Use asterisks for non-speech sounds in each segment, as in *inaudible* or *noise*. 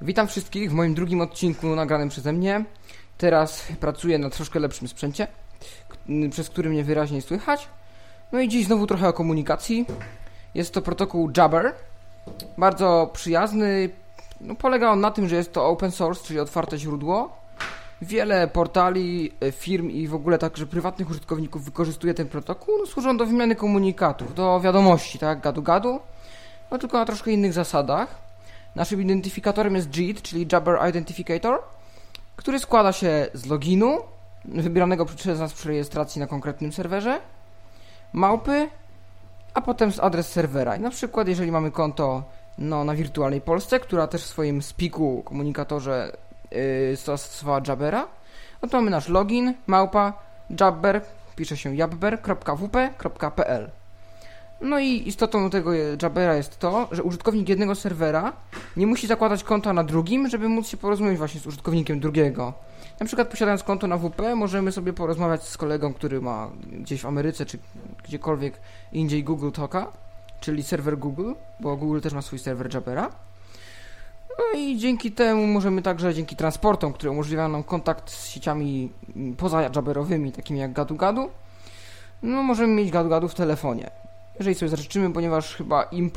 Witam wszystkich w moim drugim odcinku nagranym przeze mnie. Teraz pracuję na troszkę lepszym sprzęcie, przez który mnie wyraźnie słychać. No i dziś znowu trochę o komunikacji. Jest to protokół Jabber. Bardzo przyjazny. No, polega on na tym, że jest to open source, czyli otwarte źródło. Wiele portali, e, firm i w ogóle także prywatnych użytkowników wykorzystuje ten protokół. No, służą do wymiany komunikatów, do wiadomości, tak, gadu-gadu. No tylko na troszkę innych zasadach. Naszym identyfikatorem jest JIT, czyli Jabber Identificator, który składa się z loginu, wybieranego przez nas przy rejestracji na konkretnym serwerze, małpy, a potem z adres serwera. I na przykład, jeżeli mamy konto no, na wirtualnej Polsce, która też w swoim spiku komunikatorze yy, stosowała Jabbera, no to mamy nasz login, małpa, jabber, pisze się jabber.wp.pl. No i istotą tego Jabbera jest to, że użytkownik jednego serwera nie musi zakładać konta na drugim, żeby móc się porozmawiać właśnie z użytkownikiem drugiego. Na przykład posiadając konto na WP możemy sobie porozmawiać z kolegą, który ma gdzieś w Ameryce czy gdziekolwiek indziej Google Talka, czyli serwer Google, bo Google też ma swój serwer Jabbera. No i dzięki temu możemy także, dzięki transportom, które umożliwiają nam kontakt z sieciami poza Jabberowymi, takimi jak gadu-gadu, no możemy mieć gadu-gadu w telefonie jeżeli sobie zażyczymy, ponieważ chyba IM+,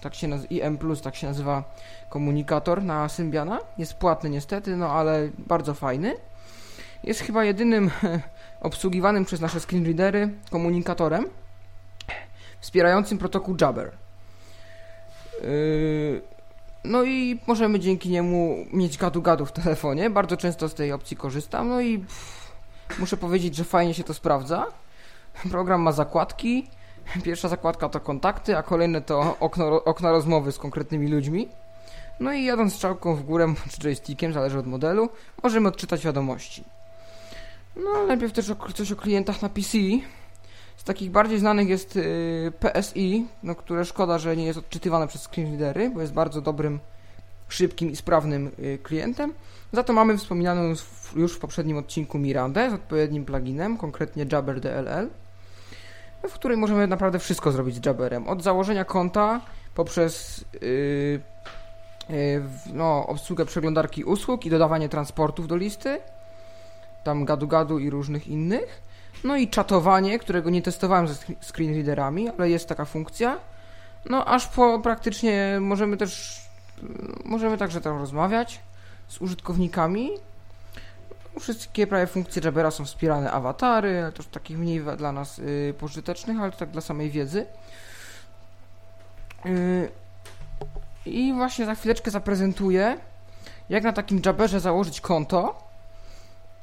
tak się naz- IM+, tak się nazywa komunikator na Symbiana, jest płatny niestety, no ale bardzo fajny. Jest chyba jedynym *laughs* obsługiwanym przez nasze screenreadery komunikatorem wspierającym protokół Jabber. Yy, no i możemy dzięki niemu mieć gadu-gadu w telefonie. Bardzo często z tej opcji korzystam. No i pff, muszę powiedzieć, że fajnie się to sprawdza. Program ma zakładki. *laughs* Pierwsza zakładka to kontakty, a kolejne to okno, okna rozmowy z konkretnymi ludźmi. No i jadąc strzałką w górę, *laughs* czy joystickiem, zależy od modelu, możemy odczytać wiadomości. No, najpierw też o, coś o klientach na PC. Z takich bardziej znanych jest y, PSI, no, które szkoda, że nie jest odczytywane przez screenreadery, bo jest bardzo dobrym, szybkim i sprawnym y, klientem. Za to mamy wspominaną już w poprzednim odcinku Mirandę z odpowiednim pluginem, konkretnie Jabber DLL w której możemy naprawdę wszystko zrobić z Jabberem. Od założenia konta poprzez yy, yy, no, obsługę przeglądarki usług i dodawanie transportów do listy, tam gadu-gadu i różnych innych. No i czatowanie, którego nie testowałem ze screenreaderami, ale jest taka funkcja. No aż po praktycznie możemy też możemy także tam rozmawiać z użytkownikami Wszystkie prawie funkcje Jabbera są wspierane, awatary, też takich mniej dla nas y, pożytecznych, ale to tak dla samej wiedzy. Y, I właśnie za chwileczkę zaprezentuję, jak na takim Jabberze założyć konto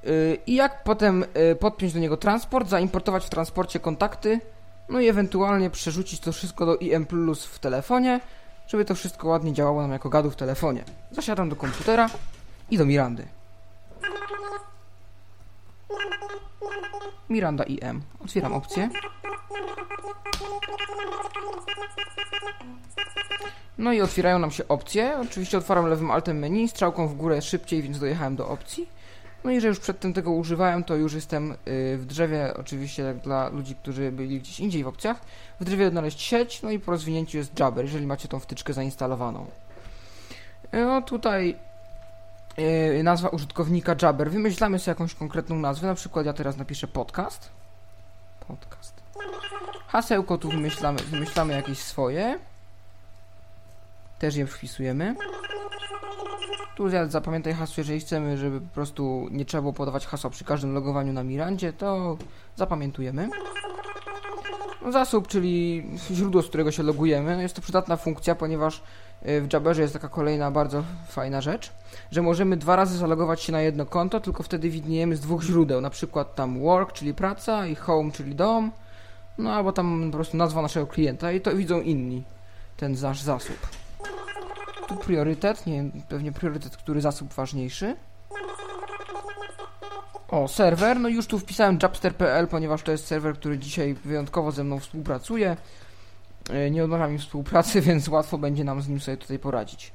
y, i jak potem podpiąć do niego transport, zaimportować w transporcie kontakty, no i ewentualnie przerzucić to wszystko do IM Plus w telefonie, żeby to wszystko ładnie działało nam jako gadu w telefonie. Zasiadam do komputera i do Mirandy. Miranda IM. Otwieram opcję. No i otwierają nam się opcje. Oczywiście otwaram lewym altem menu, strzałką w górę szybciej, więc dojechałem do opcji. No i że już przedtem tego używałem, to już jestem w drzewie, oczywiście jak dla ludzi, którzy byli gdzieś indziej w opcjach. W drzewie odnaleźć sieć, no i po rozwinięciu jest Jabber, jeżeli macie tą wtyczkę zainstalowaną. No tutaj yy, nazwa użytkownika Jabber. Wymyślamy sobie jakąś konkretną nazwę, na przykład ja teraz napiszę podcast. Podcast. Hasełko tu wymyślamy, wymyślamy jakieś swoje. Też je wpisujemy. Tu zapamiętaj hasło, jeżeli chcemy, żeby po prostu nie trzeba było podawać hasła przy każdym logowaniu na Mirandzie, to zapamiętujemy. Zasób, czyli źródło, z którego się logujemy. Jest to przydatna funkcja, ponieważ w Jabberze jest taka kolejna bardzo fajna rzecz, że możemy dwa razy zalogować się na jedno konto, tylko wtedy widniejemy z dwóch źródeł, na przykład tam work, czyli praca i home, czyli dom, no albo tam po prostu nazwa naszego klienta i to widzą inni, ten nasz zasób. Tu priorytet, nie wiem, pewnie priorytet, który zasób ważniejszy. O, serwer, no już tu wpisałem jabster.pl, ponieważ to jest serwer, który dzisiaj wyjątkowo ze mną współpracuje. Nie odmawiam współpracy, *laughs* więc łatwo będzie nam z nim sobie tutaj poradzić.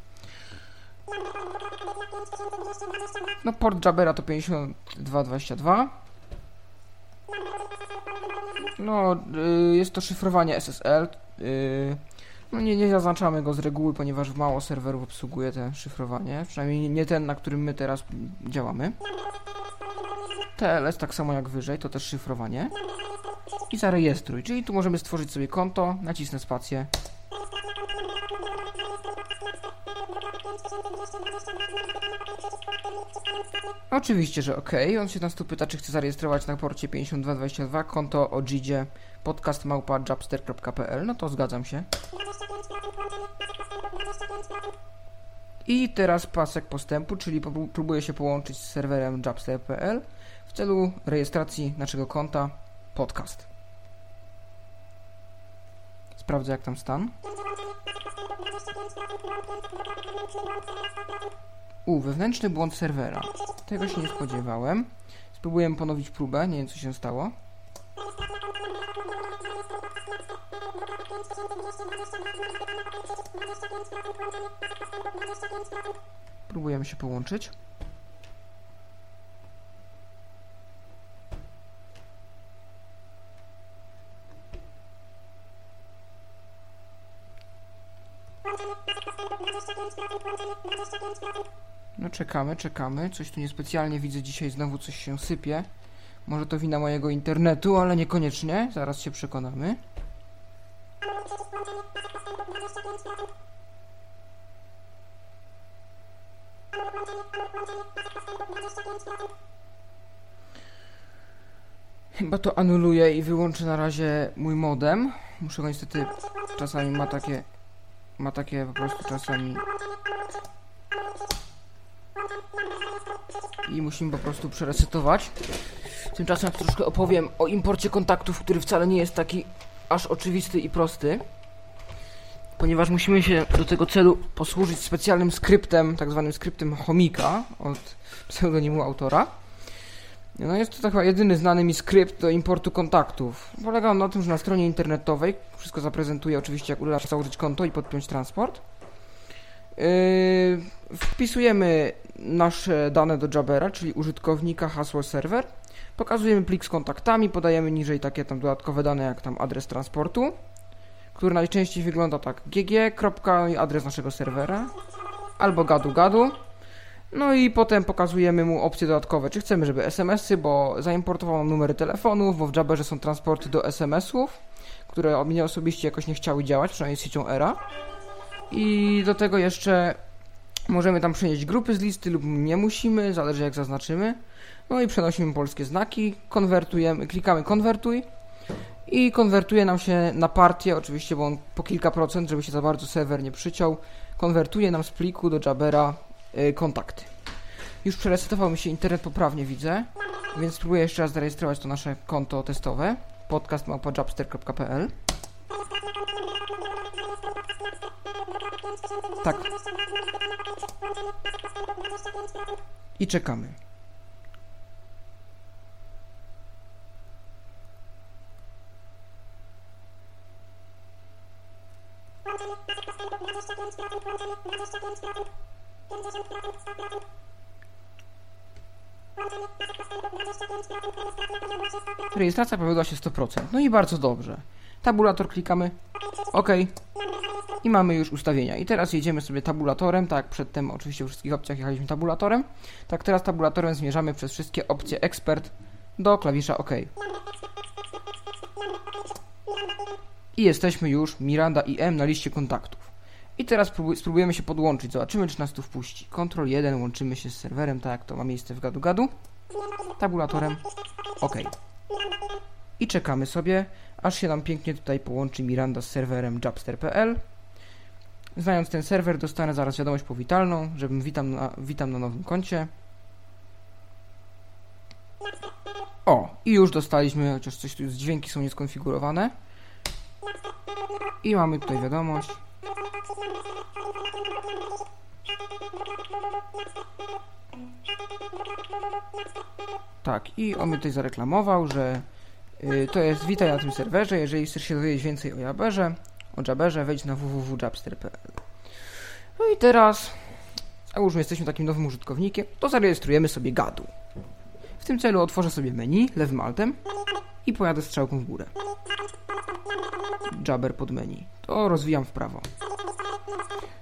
No port Jabbera to 5222. No, jest to szyfrowanie SSL. No nie, nie zaznaczamy go z reguły, ponieważ mało serwerów obsługuje te szyfrowanie. Przynajmniej nie ten, na którym my teraz działamy. TLS tak samo jak wyżej, to też szyfrowanie. I zarejestruj, czyli tu możemy stworzyć sobie konto, nacisnę spację. Oczywiście, że ok. On się nas tu pyta, czy chce zarejestrować na porcie 5222 konto o Gidzie podcast No to zgadzam się. I teraz pasek postępu, czyli próbuję się połączyć z serwerem jabster.pl w celu rejestracji naszego konta podcast. Sprawdzę jak tam stan. U, wewnętrzny błąd serwera. Tego się nie spodziewałem. Spróbuję ponowić próbę, nie wiem co się stało. Próbujemy się połączyć. No czekamy, czekamy. Coś tu niespecjalnie widzę dzisiaj, znowu coś się sypie. Może to wina mojego internetu, ale niekoniecznie. Zaraz się przekonamy. Chyba to anuluję i wyłączę na razie mój modem. Muszę go niestety czasami ma takie ma takie po prostu czasami i musimy po prostu przeresetować. Tymczasem troszkę opowiem o imporcie kontaktów, który wcale nie jest taki aż oczywisty i prosty, ponieważ musimy się do tego celu posłużyć specjalnym skryptem, tak zwanym skryptem chomika od pseudonimu autora. No jest to tak jedyny znany mi skrypt do importu kontaktów. Polega on na tym, że na stronie internetowej wszystko zaprezentuje oczywiście jak uda się założyć konto i podpiąć transport. Yy, wpisujemy nasze dane do Jabera, czyli użytkownika, hasło serwer. Pokazujemy plik z kontaktami, podajemy niżej takie tam dodatkowe dane jak tam adres transportu, który najczęściej wygląda tak gg. i adres naszego serwera albo gadu gadu. No i potem pokazujemy mu opcje dodatkowe, czy chcemy, żeby SMS-y, bo zaimportowano numery telefonów, bo w Jabberze są transporty do SMS-ów, które mnie osobiście jakoś nie chciały działać, przynajmniej z siecią ERA. I do tego jeszcze możemy tam przenieść grupy z listy lub nie musimy, zależy jak zaznaczymy. No i przenosimy polskie znaki, konwertujemy, klikamy konwertuj i konwertuje nam się na partię, oczywiście, bo on po kilka procent, żeby się za bardzo serwer nie przyciął, konwertuje nam z pliku do Jabbera Y, kontakty. Już przeresetował mi się internet poprawnie, widzę, więc spróbuję jeszcze raz zarejestrować to nasze konto testowe podcast.jobster.pl Tak. I czekamy. Rejestracja powiodła się 100%. No i bardzo dobrze. Tabulator klikamy. OK. I mamy już ustawienia. I teraz jedziemy sobie tabulatorem. Tak, przedtem oczywiście w wszystkich opcjach jechaliśmy tabulatorem. Tak, teraz tabulatorem zmierzamy przez wszystkie opcje ekspert do klawisza OK. I jesteśmy już Miranda IM na liście kontaktów. I teraz spróbujemy się podłączyć. Zobaczymy, czy nas tu wpuści. Ctrl 1, łączymy się z serwerem, tak jak to ma miejsce w gadu-gadu. Tabulatorem. OK. I czekamy sobie, aż się nam pięknie tutaj połączy Miranda z serwerem jabster.pl. Znając ten serwer, dostanę zaraz wiadomość powitalną, żebym witam na, witam na nowym koncie. O, i już dostaliśmy, chociaż coś tu dźwięki są nieskonfigurowane. I mamy tutaj wiadomość. Tak, i on mi tutaj zareklamował, że y, to jest witaj na tym serwerze, jeżeli chcesz się dowiedzieć więcej o Jabberze, o Jabberze, wejdź na www.jabster.pl No i teraz, załóżmy jesteśmy takim nowym użytkownikiem, to zarejestrujemy sobie gadu. W tym celu otworzę sobie menu lewym altem i pojadę strzałką w górę. Jabber pod menu. To rozwijam w prawo.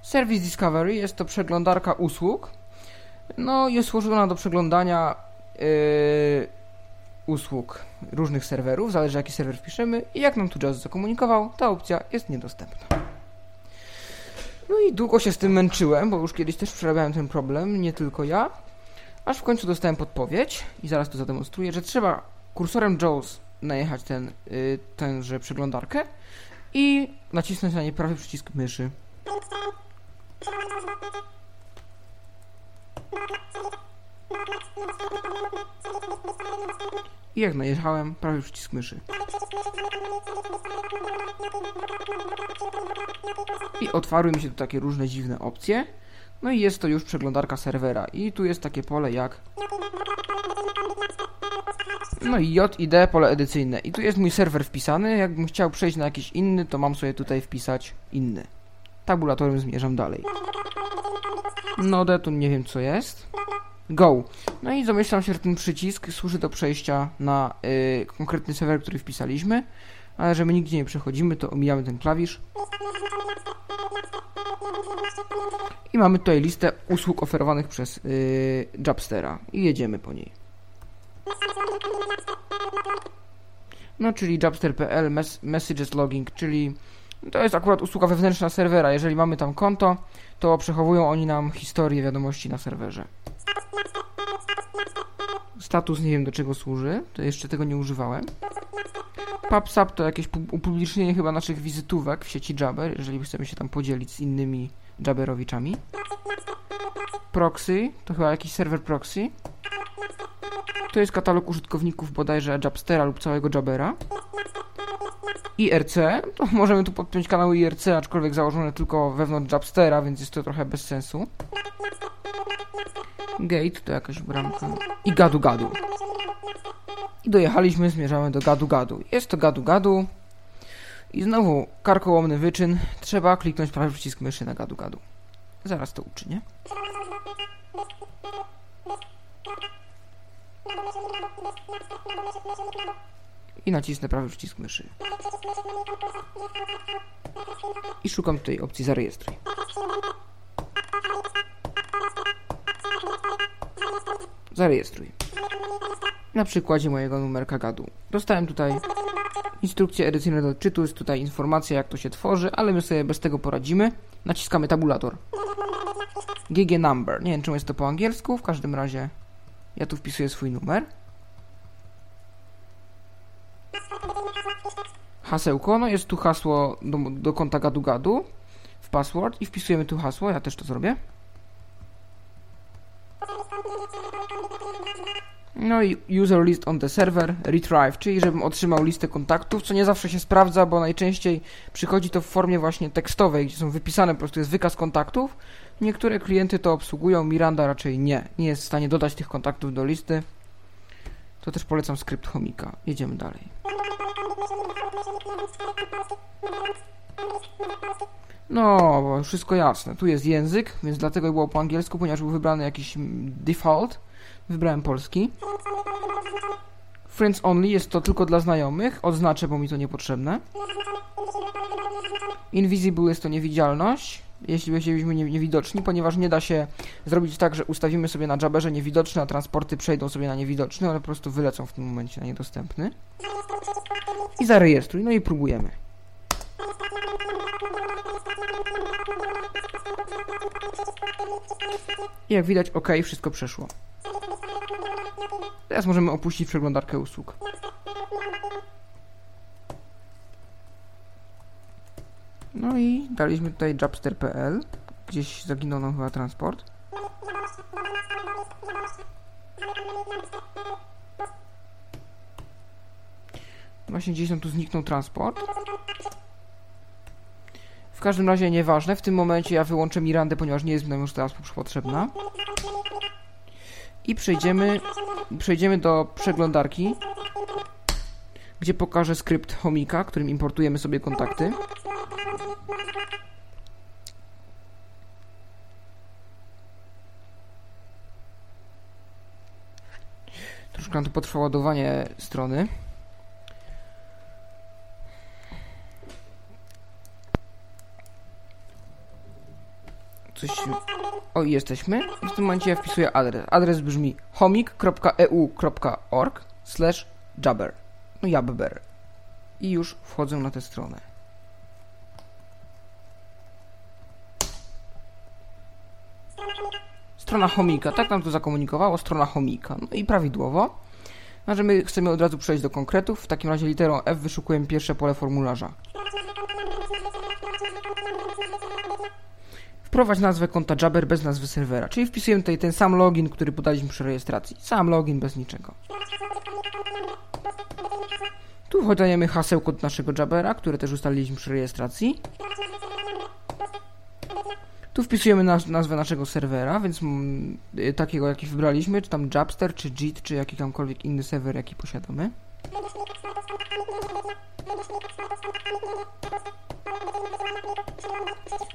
Service Discovery jest to przeglądarka usług. No, jest służona do przeglądania yy, usług różnych serwerów, zależy jaki serwer wpiszemy i jak nam tu Jazz zakomunikował, ta opcja jest niedostępna. No i długo się z tym męczyłem, bo już kiedyś też przerabiałem ten problem, nie tylko ja, aż w końcu dostałem podpowiedź i zaraz to zademonstruję, że trzeba kursorem JAWS najechać ten, yy, tenże przeglądarkę i nacisnąć na nie prawy przycisk myszy. I jak najechałem, prawy przycisk myszy. I otwarły mi się tu takie różne dziwne opcje. No i jest to już przeglądarka serwera. I tu jest takie pole jak... No i J i D, pole edycyjne. I tu jest mój serwer wpisany. Jakbym chciał przejść na jakiś inny, to mam sobie tutaj wpisać inny. Tabulatorem zmierzam dalej. Node tu nie wiem co jest. Go. No i zamyślam się, że ten przycisk służy do przejścia na y, konkretny serwer, który wpisaliśmy, ale że my nigdzie nie przechodzimy, to omijamy ten klawisz. I mamy tutaj listę usług oferowanych przez y, i jedziemy po niej. No, czyli jabster.pl mes messages logging, czyli to jest akurat usługa wewnętrzna serwera. Jeżeli mamy tam konto, to przechowują oni nam historię wiadomości na serwerze. Status nie wiem do czego służy, to jeszcze tego nie używałem. PubSub to jakieś upublicznienie chyba naszych wizytówek w sieci Jabber, jeżeli chcemy się tam podzielić z innymi Jabberowiczami. Proxy to chyba jakiś serwer proxy. To jest katalog użytkowników bodajże Jabstera lub całego Jabbera. IRC, to *laughs* możemy tu podpiąć kanały IRC, aczkolwiek założone tylko wewnątrz Jabstera, więc jest to trochę bez sensu. Gate to jakaś bramka. I gadu gadu. I dojechaliśmy, zmierzamy do gadu gadu. Jest to gadu gadu. I znowu karkołomny wyczyn. Trzeba kliknąć prawy przycisk myszy na gadu gadu. Zaraz to uczynię. I nacisnę prawy przycisk myszy. I szukam tutaj opcji zarejestruj. Zarejestruj. Na przykładzie mojego numerka gadu. Dostałem tutaj instrukcję edycyjną do odczytu, jest tutaj informacja jak to się tworzy, ale my sobie bez tego poradzimy. Naciskamy tabulator. GG number. Nie wiem czemu jest to po angielsku, w każdym razie ja tu wpisuję swój numer. Hasełko, no jest tu hasło do, do konta gadu gadu w password i wpisujemy tu hasło, ja też to zrobię. No i user list on the server, retrieve, czyli żebym otrzymał listę kontaktów, co nie zawsze się sprawdza, bo najczęściej przychodzi to w formie właśnie tekstowej, gdzie są wypisane po prostu jest wykaz kontaktów. Niektóre klienty to obsługują, Miranda raczej nie, nie jest w stanie dodać tych kontaktów do listy. To też polecam skrypt chomika. Jedziemy dalej. No, wszystko jasne. Tu jest język, więc dlatego było po angielsku, ponieważ był wybrany jakiś default. Wybrałem polski. Friends only jest to tylko dla znajomych. Odznaczę, bo mi to niepotrzebne. Invisible jest to niewidzialność, jeśli byśmy niewidoczni, ponieważ nie da się zrobić tak, że ustawimy sobie na Jabberze niewidoczny, a transporty przejdą sobie na niewidoczny, one po prostu wylecą w tym momencie na niedostępny. I zarejestruj, no i próbujemy. Jak widać, ok, wszystko przeszło. Teraz możemy opuścić przeglądarkę usług. No i daliśmy tutaj jabster.pl. Gdzieś zaginął nam chyba transport. Właśnie gdzieś nam tu zniknął transport. Każdym razie nieważne. W tym momencie ja wyłączę Mirandę, ponieważ nie jest nam już teraz potrzebna. I przejdziemy, przejdziemy do przeglądarki, gdzie pokażę skrypt Homika, którym importujemy sobie kontakty. Troszkę nam to potrwa ładowanie strony. Coś... O, jesteśmy. I w tym momencie ja wpisuję adres. Adres brzmi homik.eu.org slash jabber. No jabber. I już wchodzę na tę stronę. Strona chomika, tak nam to zakomunikowało, strona chomika. No i prawidłowo. Znaczy my chcemy od razu przejść do konkretów. W takim razie literą F wyszukujemy pierwsze pole formularza. Wprowadź nazwę konta Jabber bez nazwy serwera, czyli wpisujemy tutaj ten sam login, który podaliśmy przy rejestracji. Sam login bez niczego. Tu podajemy hasełko do naszego Jabbera, które też ustaliliśmy przy rejestracji. Tu wpisujemy naz nazwę naszego serwera, więc mm, y, takiego jaki wybraliśmy, czy tam Jabster, czy JIT, czy jakikolwiek inny serwer, jaki posiadamy.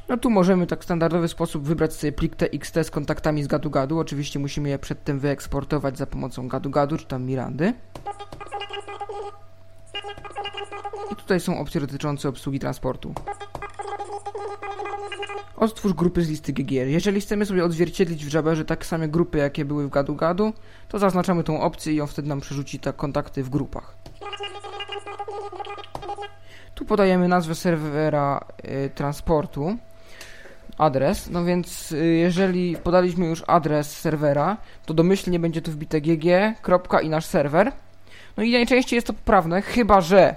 No tu możemy tak w standardowy sposób wybrać sobie plik txt z kontaktami z gadu-gadu. Oczywiście musimy je przedtem wyeksportować za pomocą gadu-gadu, czy tam Mirandy. I tutaj są opcje dotyczące obsługi transportu. Odtwórz grupy z listy GGR. Jeżeli chcemy sobie odzwierciedlić w Jabberze tak same grupy, jakie były w gadu-gadu, to zaznaczamy tą opcję i on wtedy nam przerzuci te kontakty w grupach. Tu podajemy nazwę serwera y, transportu, adres, no więc y, jeżeli podaliśmy już adres serwera, to domyślnie będzie tu wbite gg, i nasz serwer. No i najczęściej jest to poprawne, chyba że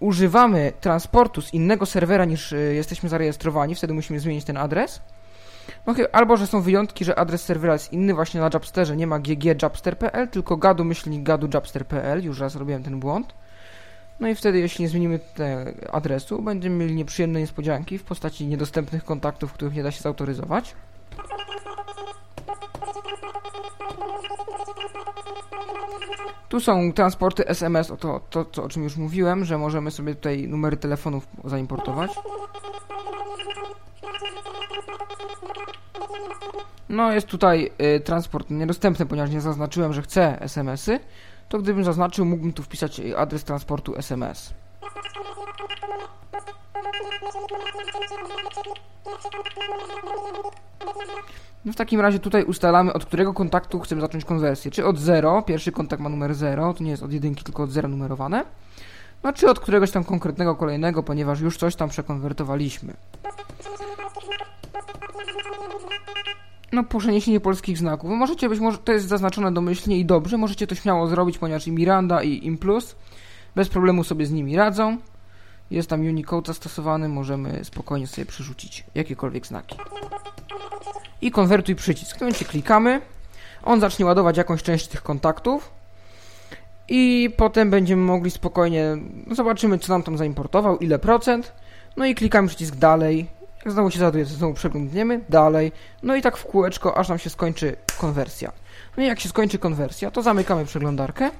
używamy transportu z innego serwera niż y, jesteśmy zarejestrowani, wtedy musimy zmienić ten adres. No, albo, że są wyjątki, że adres serwera jest inny, właśnie na Jabsterze nie ma ggjabster.pl, tylko gadu myślnik gadu jabster.pl, już raz robiłem ten błąd. No i wtedy, jeśli nie zmienimy adresu, będziemy mieli nieprzyjemne niespodzianki w postaci niedostępnych kontaktów, których nie da się zautoryzować. Tu są transporty SMS, o to, to, to o czym już mówiłem, że możemy sobie tutaj numery telefonów zaimportować. No jest tutaj y, transport niedostępny, ponieważ nie zaznaczyłem, że chcę SMS-y to gdybym zaznaczył, mógłbym tu wpisać adres transportu SMS. No w takim razie tutaj ustalamy, od którego kontaktu chcemy zacząć konwersję. Czy od 0, pierwszy kontakt ma numer 0, to nie jest od jedynki, tylko od 0 numerowane. No czy od któregoś tam konkretnego kolejnego, ponieważ już coś tam przekonwertowaliśmy. No, przeniesienie polskich znaków. Możecie być, może to jest zaznaczone domyślnie i dobrze, możecie to śmiało zrobić, ponieważ i Miranda i Implus bez problemu sobie z nimi radzą. Jest tam Unicode zastosowany, możemy spokojnie sobie przerzucić jakiekolwiek znaki. I konwertuj przycisk. W tym momencie klikamy, on zacznie ładować jakąś część tych kontaktów i potem będziemy mogli spokojnie, no zobaczymy co nam tam zaimportował, ile procent, no i klikamy przycisk dalej jak znowu się załaduje, to znowu przeglądniemy, dalej. No i tak w kółeczko, aż nam się skończy konwersja. No i jak się skończy konwersja, to zamykamy przeglądarkę.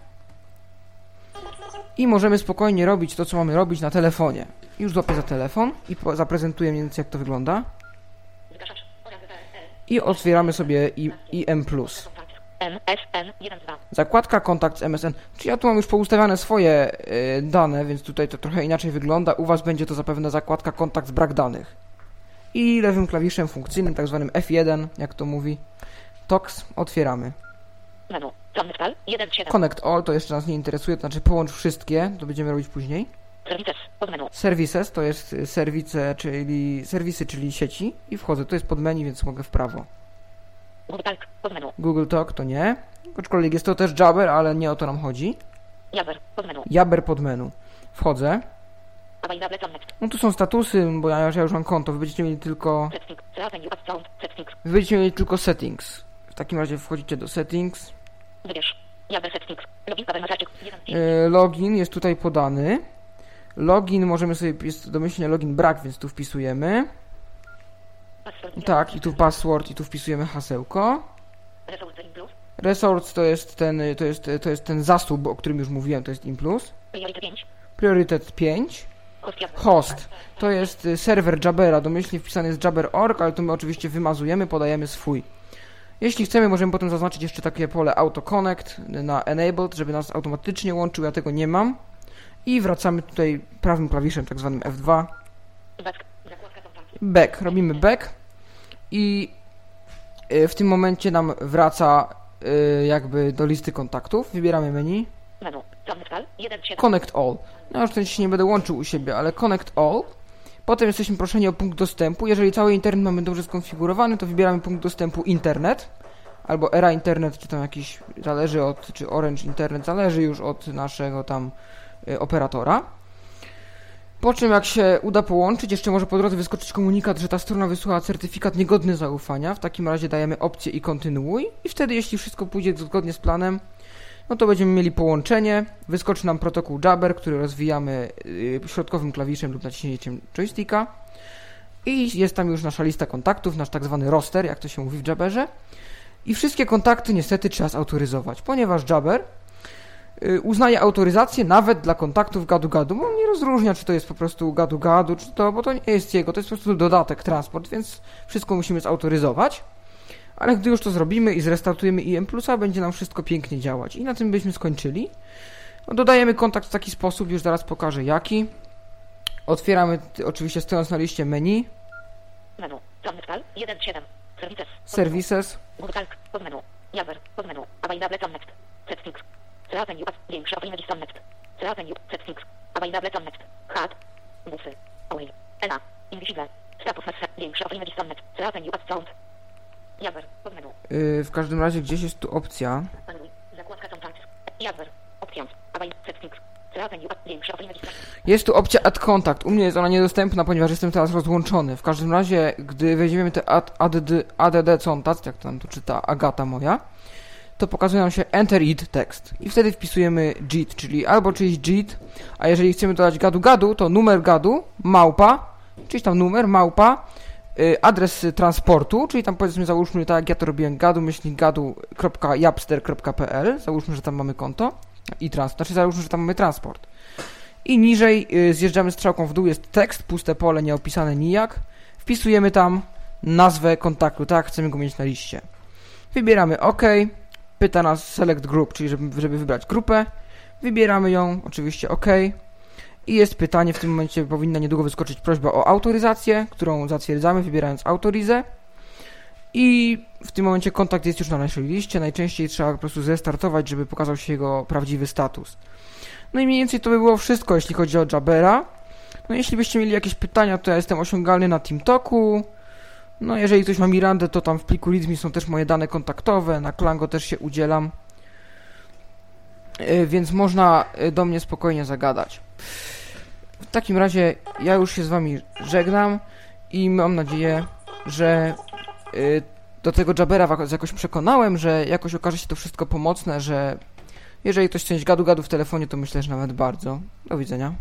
I możemy spokojnie robić to, co mamy robić na telefonie. Już złapię za telefon i zaprezentuję mniej więcej, jak to wygląda. I otwieramy sobie IM+. Zakładka kontakt z MSN. Czy ja tu mam już poustawiane swoje y, dane, więc tutaj to trochę inaczej wygląda. U Was będzie to zapewne zakładka kontakt z brak danych i lewym klawiszem funkcyjnym, tak zwanym F1, jak to mówi, TOX otwieramy. Menu. Connect All to jeszcze nas nie interesuje, to znaczy połącz wszystkie, to będziemy robić później. Services, podmenu. Services to jest y, serwice, czyli serwisy, czyli sieci i wchodzę. To jest pod menu, więc mogę w prawo. Google Talk, podmenu. Google Talk to nie. Aczkolwiek jest to też Jabber, ale nie o to nam chodzi. Jabber, podmenu. Jabber podmenu. Wchodzę. No tu są statusy, bo ja, ja już mam konto, wy będziecie mieli tylko... Wy będziecie mieli tylko settings. W takim razie wchodzicie do settings. E, login jest tutaj podany. Login możemy sobie, jest domyślnie login brak, więc tu wpisujemy. Tak, i tu password, i tu wpisujemy hasełko. Resource to jest ten, to jest, to jest ten zasób, o którym już mówiłem, to jest Implus. Priorytet 5. Host. To jest y, serwer Jabbera, domyślnie wpisany jest jabber.org, ale to my oczywiście wymazujemy, podajemy swój. Jeśli chcemy, możemy potem zaznaczyć jeszcze takie pole Auto Connect na Enabled, żeby nas automatycznie łączył, ja tego nie mam. I wracamy tutaj prawym klawiszem, tak zwanym F2. Back. Robimy back. i y, w tym momencie nam wraca y, jakby do listy kontaktów. Wybieramy menu. Menu. Zamykal. 1 7. Connect All. No już się nie będę łączył u siebie, ale Connect All. Potem jesteśmy proszeni o punkt dostępu. Jeżeli cały internet mamy dobrze skonfigurowany, to wybieramy punkt dostępu Internet. Albo Era Internet, czy tam jakiś, zależy od, czy Orange Internet, zależy już od naszego tam y, operatora. Po czym jak się uda połączyć, jeszcze może po drodze wyskoczyć komunikat, że ta strona wysłała certyfikat niegodny zaufania. W takim razie dajemy opcję i kontynuuj. I wtedy, jeśli wszystko pójdzie zgodnie z planem, no to będziemy mieli połączenie. Wyskoczy nam protokół Jabber, który rozwijamy yy, środkowym klawiszem lub naciśnięciem joysticka. I jest tam już nasza lista kontaktów, nasz tak zwany roster, jak to się mówi w Jabberze. I wszystkie kontakty niestety trzeba zautoryzować, ponieważ Jabber y, uznaje autoryzację nawet dla kontaktów gadu-gadu, bo on nie rozróżnia, czy to jest po prostu gadu-gadu, czy to, bo to nie jest jego, to jest po prostu dodatek, transport, więc wszystko musimy zautoryzować. Ale gdy już to zrobimy i zrestartujemy IM Plusa, będzie nam wszystko pięknie działać. I na tym byśmy skończyli. No, dodajemy kontakt w taki sposób, już zaraz pokażę jaki. Otwieramy oczywiście stojąc na liście menu, Menu. Zamykal. 1 7. Services. services, Google Podmenu. Jabber. Podmenu. Available connect. Settings. Reavenue. Większe opinion connect. Reavenue. Settings. Available connect. HUD. Bufy. Away. ENA. Invisible. Status message. Większe opinion connect. Reavenue. Sound. Jabber. Yy, w każdym razie gdzieś jest tu opcja. Jest tu opcja Add Contact. U mnie jest ona niedostępna, ponieważ jestem teraz rozłączony. W każdym razie, gdy weźmiemy te add, add, ADD Contact, jak tam to czyta Agata moja, to pokazuje nam się Enter It Text. I wtedy wpisujemy JIT, czyli albo czyjś JIT, a jeżeli chcemy dodać gadu gadu, to numer gadu, małpa, czyli tam numer, małpa, adres transportu, czyli tam powiedzmy załóżmy tak jak ja to robiłem, gadu gadu.japster.pl, załóżmy, że tam mamy konto i trans, znaczy załóżmy, że tam mamy transport. I niżej y, zjeżdżamy strzałką w dół, jest tekst, puste pole, nieopisane nijak. Wpisujemy tam nazwę kontaktu, tak, chcemy go mieć na liście. Wybieramy OK, pyta nas Select Group, czyli żeby, żeby wybrać grupę. Wybieramy ją, oczywiście OK. I jest pytanie, w tym momencie powinna niedługo wyskoczyć prośba o autoryzację, którą zatwierdzamy, wybierając autorizę. I w tym momencie kontakt jest już na naszej liście. Najczęściej trzeba po prostu zrestartować, żeby pokazał się jego prawdziwy status. No i mniej więcej to by było wszystko, jeśli chodzi o Jabera. No jeśli byście mieli jakieś pytania, to ja jestem osiągalny na TeamTalku. No jeżeli ktoś ma Mirandę, to tam w pliku README są też moje dane kontaktowe, na Klango też się udzielam. Yy, Więc można yy, do mnie spokojnie zagadać. W takim razie ja już się z wami żegnam i mam nadzieję, że yy, do tego Jabera jakoś przekonałem, że jakoś okaże się to wszystko pomocne, że jeżeli ktoś chce mieć gadu-gadu w telefonie, to myślę, że nawet bardzo. Do widzenia.